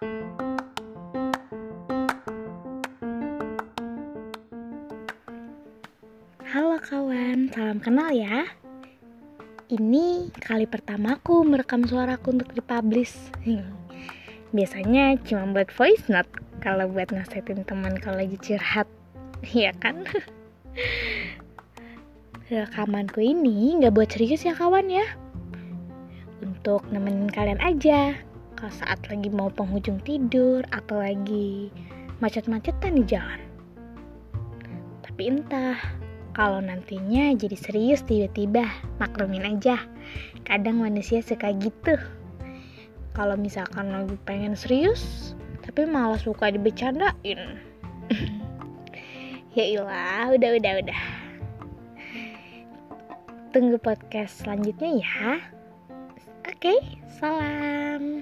Halo kawan, salam kenal ya. Ini kali pertamaku merekam suaraku untuk dipublish. Biasanya cuma buat voice note kalau buat ngasetin teman kalau lagi curhat. Iya kan? Rekamanku ini nggak buat serius ya kawan ya. Untuk nemenin kalian aja. Kalau saat lagi mau penghujung tidur atau lagi macet-macetan di jalan. Tapi entah, kalau nantinya jadi serius tiba-tiba, maklumin aja. Kadang manusia suka gitu. Kalau misalkan lagi pengen serius, tapi malah suka dibecandain. ya ilah, udah udah udah. Tunggu podcast selanjutnya ya. Oke, salam.